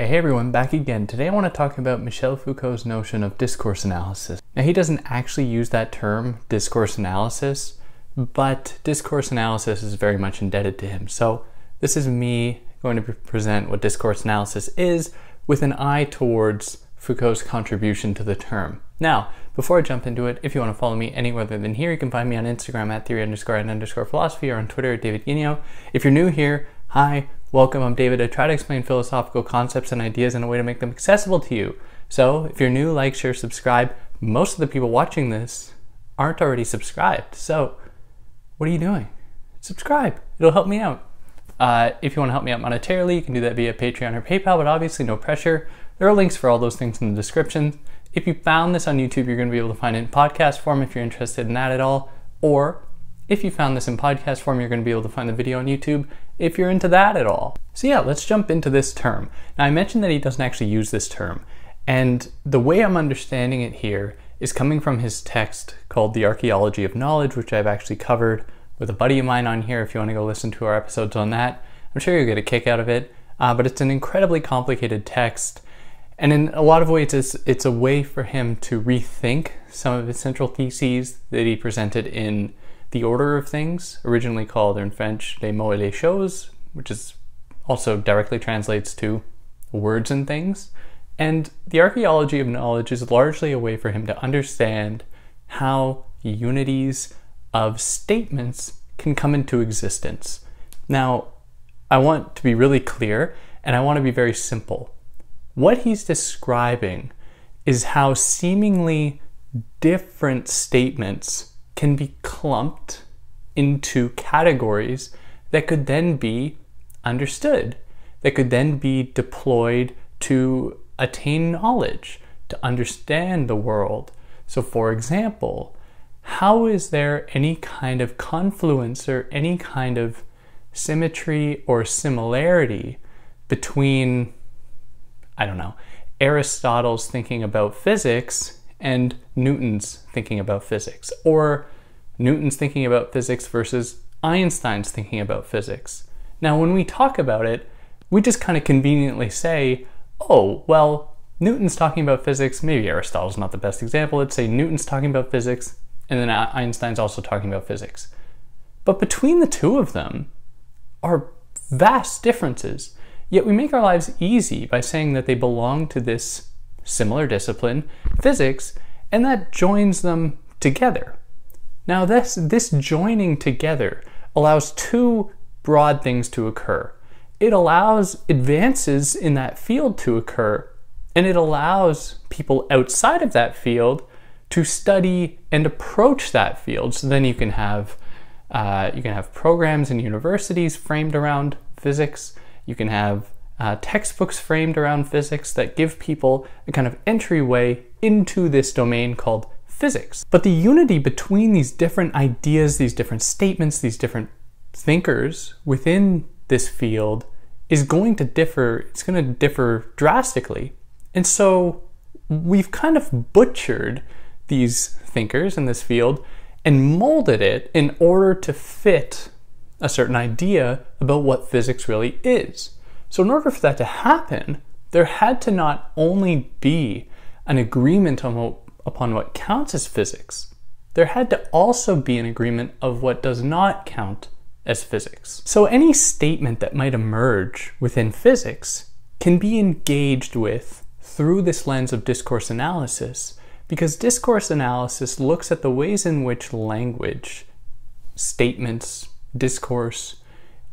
Hey everyone, back again. Today I want to talk about Michel Foucault's notion of discourse analysis. Now he doesn't actually use that term, discourse analysis, but discourse analysis is very much indebted to him. So this is me going to present what discourse analysis is with an eye towards Foucault's contribution to the term. Now, before I jump into it, if you want to follow me anywhere other than here, you can find me on Instagram at theory underscore and underscore philosophy or on Twitter at David Guignion. If you're new here, hi, welcome. I'm David. I try to explain philosophical concepts and ideas in a way to make them accessible to you. So if you're new, like, share, subscribe. Most of the people watching this aren't already subscribed. So what are you doing? Subscribe. It'll help me out. Uh, if you want to help me out monetarily, you can do that via Patreon or PayPal, but obviously no pressure. There are links for all those things in the description. If you found this on YouTube, you're going to be able to find it in podcast form if you're interested in that at all. Or if you found this in podcast form, you're going to be able to find the video on YouTube if you're into that at all. So, yeah, let's jump into this term. Now, I mentioned that he doesn't actually use this term, and the way I'm understanding it here is coming from his text called The Archaeology of Knowledge, which I've actually covered with a buddy of mine on here. If you want to go listen to our episodes on that, I'm sure you'll get a kick out of it. Uh, but it's an incredibly complicated text and in a lot of ways, it's, it's a way for him to rethink some of his central theses that he presented in The Order of Things, originally called in French Les mots et les choses, which is also directly translates to words and things. And the archaeology of knowledge is largely a way for him to understand how unities of statements can come into existence. Now, I want to be really clear and I want to be very simple. What he's describing is how seemingly different statements can be clumped into categories that could then be understood, that could then be deployed to attain knowledge, to understand the world. So, for example, how is there any kind of confluence or any kind of symmetry or similarity between I don't know, Aristotle's thinking about physics and Newton's thinking about physics, or Newton's thinking about physics versus Einstein's thinking about physics. Now, when we talk about it, we just kind of conveniently say, oh, well, Newton's talking about physics, maybe Aristotle's not the best example. Let's say Newton's talking about physics, and then Einstein's also talking about physics. But between the two of them are vast differences. Yet we make our lives easy by saying that they belong to this similar discipline, physics, and that joins them together. Now, this, this joining together allows two broad things to occur. It allows advances in that field to occur, and it allows people outside of that field to study and approach that field. So then you can have uh, you can have programs in universities framed around physics. You can have uh, textbooks framed around physics that give people a kind of entryway into this domain called physics. But the unity between these different ideas, these different statements, these different thinkers within this field is going to differ, it's going to differ drastically. And so we've kind of butchered these thinkers in this field and molded it in order to fit a certain idea about what physics really is. So, in order for that to happen, there had to not only be an agreement on what, upon what counts as physics, there had to also be an agreement of what does not count as physics. So, any statement that might emerge within physics can be engaged with through this lens of discourse analysis because discourse analysis looks at the ways in which language, statements, discourse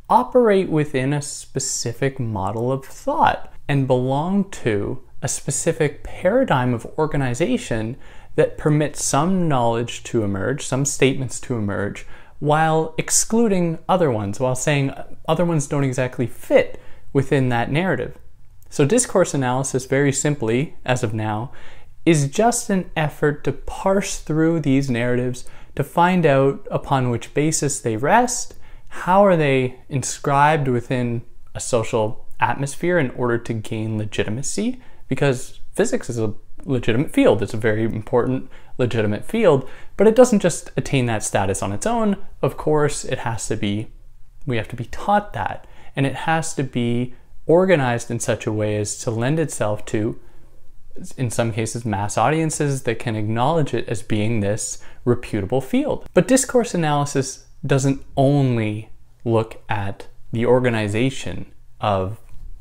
operate within a specific model of thought and belong to a specific paradigm of organization that permits some knowledge to emerge, some statements to emerge, while excluding other ones, while saying other ones don't exactly fit within that narrative. So, discourse analysis, very simply, as of now, is just an effort to parse through these narratives to find out upon which basis they rest how are they inscribed within a social atmosphere in order to gain legitimacy? Because physics is a legitimate field, it's a very important, legitimate field, but it doesn't just attain that status on its own. Of course, it has to be, we have to be taught that, and it has to be organized in such a way as to lend itself to, in some cases, mass audiences that can acknowledge it as being this reputable field. But discourse analysis doesn't only look at the organization of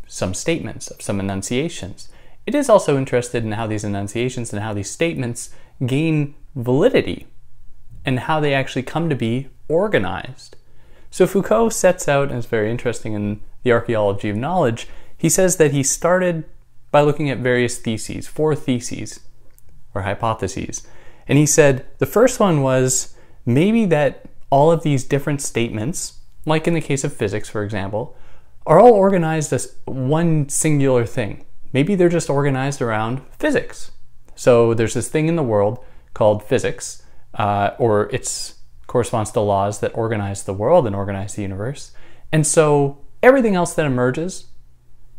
some statements, of some enunciations. It is also interested in how these enunciations and how these statements gain validity and how they actually come to be organized. So Foucault sets out, and it's very interesting in the archaeology of knowledge, he says that he started by looking at various theses, four theses or hypotheses. And he said the first one was maybe that all of these different statements, like in the case of physics, for example, are all organized as one singular thing. Maybe they're just organized around physics. So there's this thing in the world called physics, uh, or it corresponds to laws that organize the world and organize the universe. And so everything else that emerges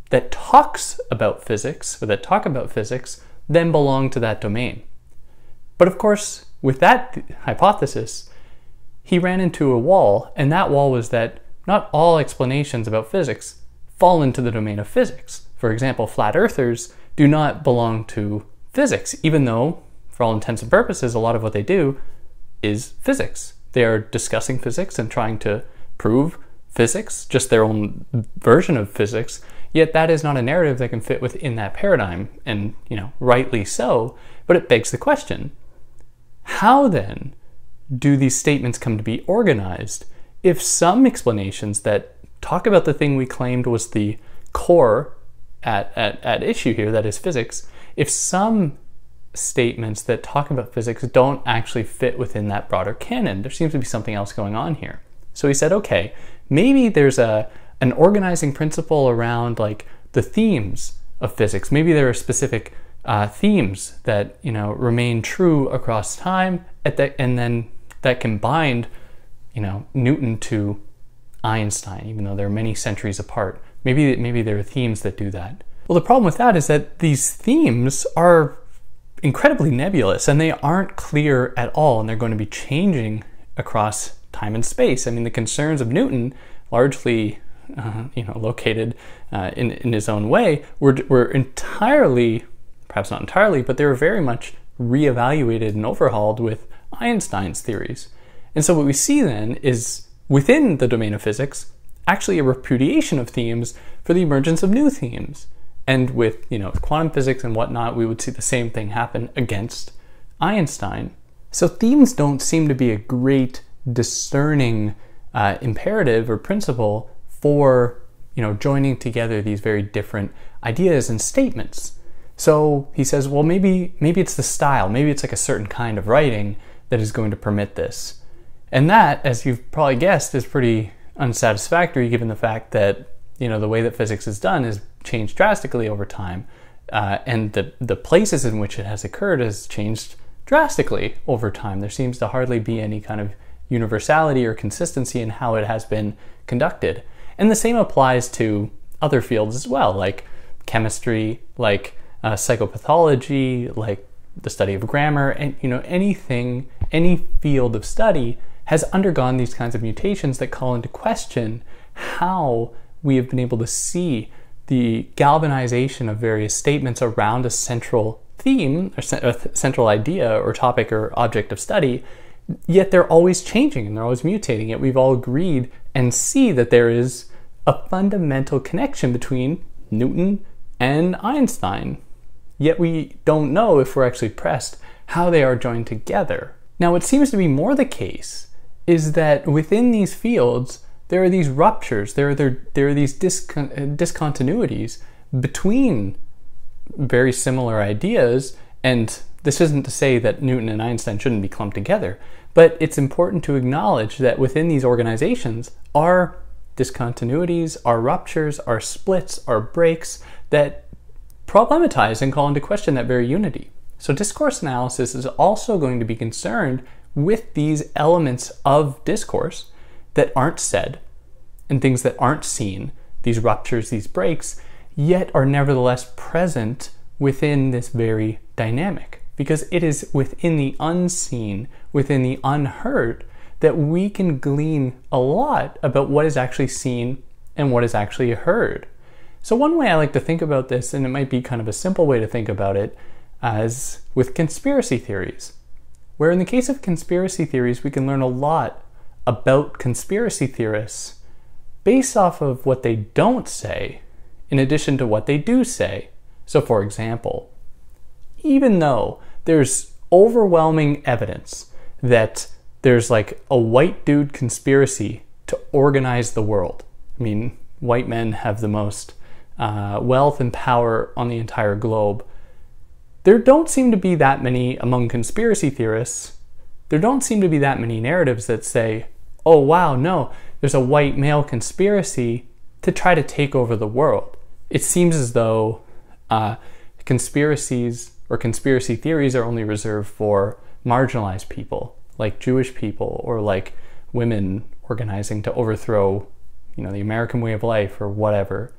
that talks about physics or that talk about physics then belong to that domain. But of course, with that hypothesis, he ran into a wall, and that wall was that not all explanations about physics fall into the domain of physics. For example, flat earthers do not belong to physics, even though, for all intents and purposes, a lot of what they do is physics. They are discussing physics and trying to prove physics, just their own version of physics, yet that is not a narrative that can fit within that paradigm, and you know, rightly so, but it begs the question. How then do these statements come to be organized if some explanations that talk about the thing we claimed was the core at, at, at issue here, that is physics, if some statements that talk about physics don't actually fit within that broader canon, there seems to be something else going on here. So he said, okay, maybe there's a an organizing principle around like the themes of physics. Maybe there are specific uh, themes that you know remain true across time, that, and then that can bind you know Newton to Einstein, even though they're many centuries apart. Maybe maybe there are themes that do that. Well, the problem with that is that these themes are incredibly nebulous and they aren't clear at all, and they're going to be changing across time and space. I mean, the concerns of Newton, largely uh, you know located uh, in in his own way, were were entirely, perhaps not entirely, but they were very much reevaluated and overhauled with Einstein's theories. And so what we see then is within the domain of physics, actually a repudiation of themes for the emergence of new themes. And with you know quantum physics and whatnot, we would see the same thing happen against Einstein. So themes don't seem to be a great discerning uh, imperative or principle for you know joining together these very different ideas and statements. So he says, well, maybe maybe it's the style, maybe it's like a certain kind of writing that is going to permit this. And that, as you've probably guessed, is pretty unsatisfactory given the fact that you know the way that physics is done has changed drastically over time, uh, and the the places in which it has occurred has changed drastically over time. There seems to hardly be any kind of universality or consistency in how it has been conducted. And the same applies to other fields as well, like chemistry, like uh, psychopathology, like the study of grammar, and you know anything, any field of study has undergone these kinds of mutations that call into question how we have been able to see the galvanization of various statements around a central theme, or a central idea, or topic, or object of study. Yet they're always changing and they're always mutating. Yet we've all agreed and see that there is a fundamental connection between Newton and Einstein. Yet we don't know if we're actually pressed how they are joined together. Now, what seems to be more the case is that within these fields, there are these ruptures, there are, there, there are these discon- uh, discontinuities between very similar ideas. And this isn't to say that Newton and Einstein shouldn't be clumped together, but it's important to acknowledge that within these organizations are discontinuities, are ruptures, are splits, are breaks that problematize and call into question that very unity. So, discourse analysis is also going to be concerned with these elements of discourse that aren't said and things that aren't seen, these ruptures, these breaks, yet are nevertheless present within this very dynamic. Because it is within the unseen, within the unheard, that we can glean a lot about what is actually seen and what is actually heard. So, one way I like to think about this, and it might be kind of a simple way to think about it, as with conspiracy theories, where in the case of conspiracy theories, we can learn a lot about conspiracy theorists based off of what they don't say, in addition to what they do say. So, for example, even though there's overwhelming evidence that there's like a white dude conspiracy to organize the world. I mean, white men have the most uh, wealth and power on the entire globe. There don't seem to be that many among conspiracy theorists. There don't seem to be that many narratives that say, oh, wow, no, there's a white male conspiracy to try to take over the world. It seems as though uh, conspiracies or conspiracy theories are only reserved for marginalized people, like Jewish people or like women organizing to overthrow, you know, the American way of life or whatever.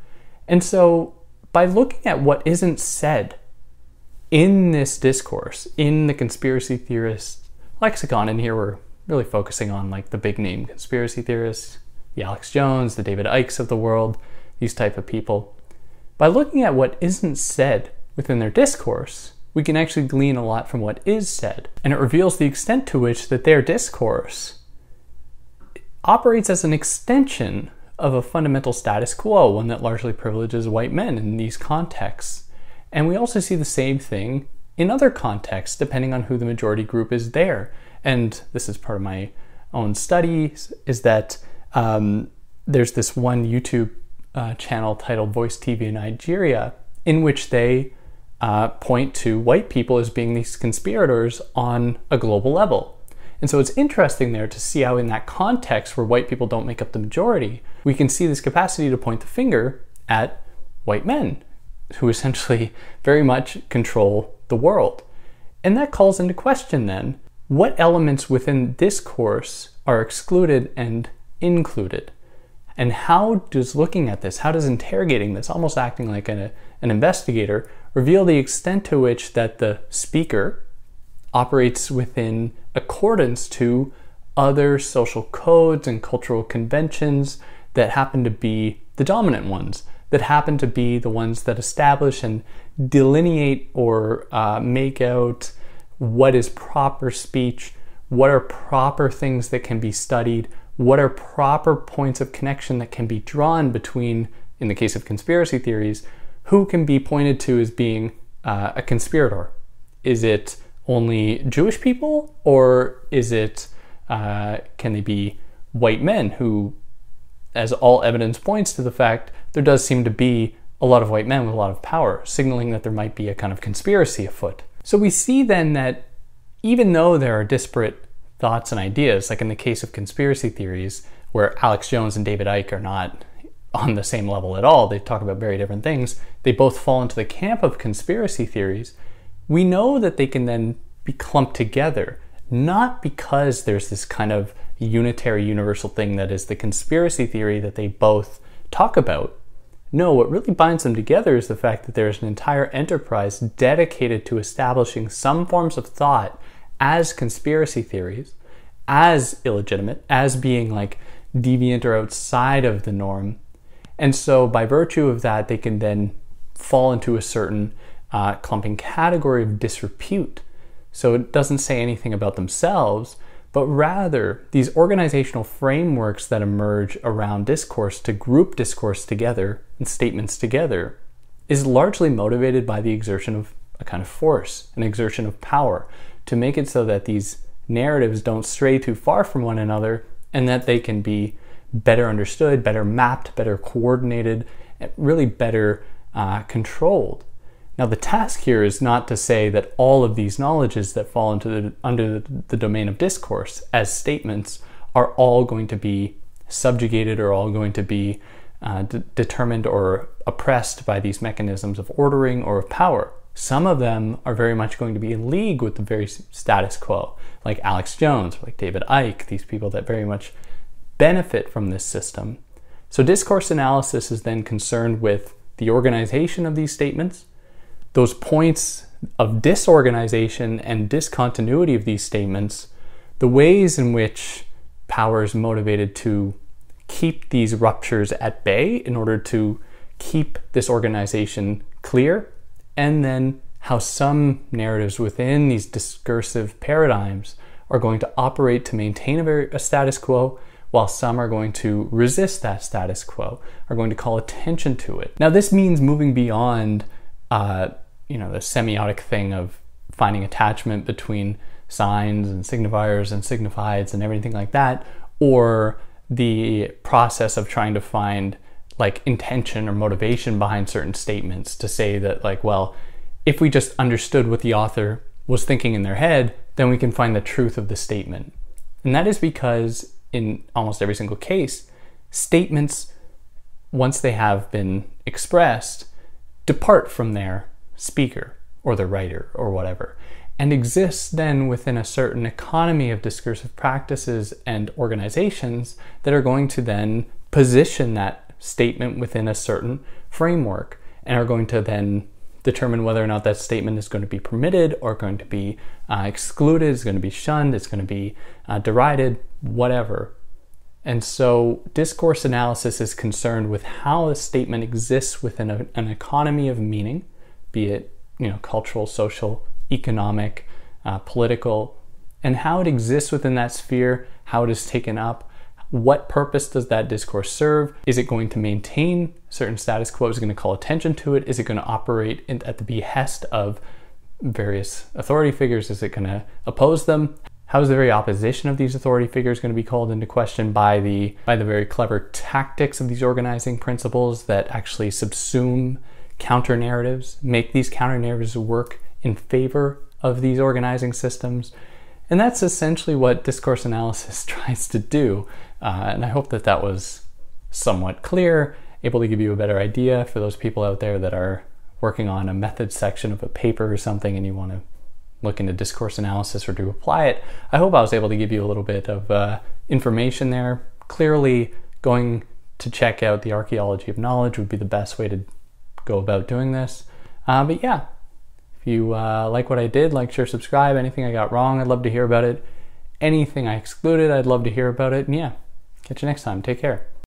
And so by looking at what isn't said in this discourse, in the conspiracy theorist lexicon, and here we're really focusing on like the big name conspiracy theorists, the Alex Jones, the David Ickes of the world, these type of people. By looking at what isn't said within their discourse, we can actually glean a lot from what is said. And it reveals the extent to which that their discourse operates as an extension of a fundamental status quo, one that largely privileges white men in these contexts. And we also see the same thing in other contexts, depending on who the majority group is there. And this is part of my own study, is that um, there's this one YouTube uh, channel titled Voice TV in Nigeria, in which they uh, point to white people as being these conspirators on a global level. And so it's interesting there to see how, in that context where white people don't make up the majority, we can see this capacity to point the finger at white men who essentially very much control the world. And that calls into question then what elements within this discourse are excluded and included? And how does looking at this, how does interrogating this, almost acting like an, an investigator, reveal the extent to which that the speaker operates within accordance to other social codes and cultural conventions that happen to be the dominant ones, that happen to be the ones that establish and delineate or uh, make out what is proper speech, what are proper things that can be studied, what are proper points of connection that can be drawn between, in the case of conspiracy theories, who can be pointed to as being uh, a conspirator? Is it only Jewish people, or is it uh, can they be white men who, as all evidence points to the fact, there does seem to be a lot of white men with a lot of power, signaling that there might be a kind of conspiracy afoot. So we see then that even though there are disparate thoughts and ideas, like in the case of conspiracy theories, where Alex Jones and David Icke are not on the same level at all. They talk about very different things. They both fall into the camp of conspiracy theories. We know that they can then be clumped together, not because there's this kind of unitary universal thing that is the conspiracy theory that they both talk about. No, what really binds them together is the fact that there's an entire enterprise dedicated to establishing some forms of thought as conspiracy theories, as illegitimate, as being like deviant or outside of the norm, and so, by virtue of that, they can then fall into a certain uh, clumping category of disrepute. So, it doesn't say anything about themselves, but rather these organizational frameworks that emerge around discourse to group discourse together and statements together is largely motivated by the exertion of a kind of force, an exertion of power, to make it so that these narratives don't stray too far from one another and that they can be better understood, better mapped, better coordinated, really better uh, controlled. Now, the task here is not to say that all of these knowledges that fall into the, under the, the domain of discourse as statements are all going to be subjugated or all going to be uh, d- determined or oppressed by these mechanisms of ordering or of power. Some of them are very much going to be in league with the very status quo, like Alex Jones, like David Icke, these people that very much benefit from this system. So, discourse analysis is then concerned with the organization of these statements, those points of disorganization and discontinuity of these statements, the ways in which power is motivated to keep these ruptures at bay in order to keep this organization clear, and then how some narratives within these discursive paradigms are going to operate to maintain a, very, a status quo, while some are going to resist that status quo, are going to call attention to it. Now, this means moving beyond, uh, you know, the semiotic thing of finding attachment between signs and signifiers and signifieds and everything like that, or the process of trying to find like intention or motivation behind certain statements to say that, like, well, if we just understood what the author was thinking in their head, then we can find the truth of the statement. And that is because in almost every single case, statements, once they have been expressed, depart from their speaker or the writer or whatever, and exist then within a certain economy of discursive practices and organizations that are going to then position that statement within a certain framework and are going to then determine whether or not that statement is going to be permitted or going to be uh, excluded, is going to be shunned, it's going to be uh, derided, whatever. And so, discourse analysis is concerned with how a statement exists within a, an economy of meaning, be it you know cultural, social, economic, uh, political, and how it exists within that sphere, how it is taken up, what purpose does that discourse serve? Is it going to maintain certain status quo? Is it going to call attention to it? Is it going to operate in, at the behest of various authority figures? Is it going to oppose them? How is the very opposition of these authority figures going to be called into question by the by the very clever tactics of these organizing principles that actually subsume counter narratives, make these counter narratives work in favor of these organizing systems? And that's essentially what discourse analysis tries to do. Uh, and I hope that that was somewhat clear, able to give you a better idea for those people out there that are working on a method section of a paper or something and you want to look into discourse analysis or to apply it. I hope I was able to give you a little bit of uh, information there. Clearly, going to check out the archaeology of knowledge would be the best way to go about doing this. Uh, but yeah, if you uh, like what I did, like, share, subscribe. Anything I got wrong, I'd love to hear about it. Anything I excluded, I'd love to hear about it. And yeah, Catch you next time. Take care.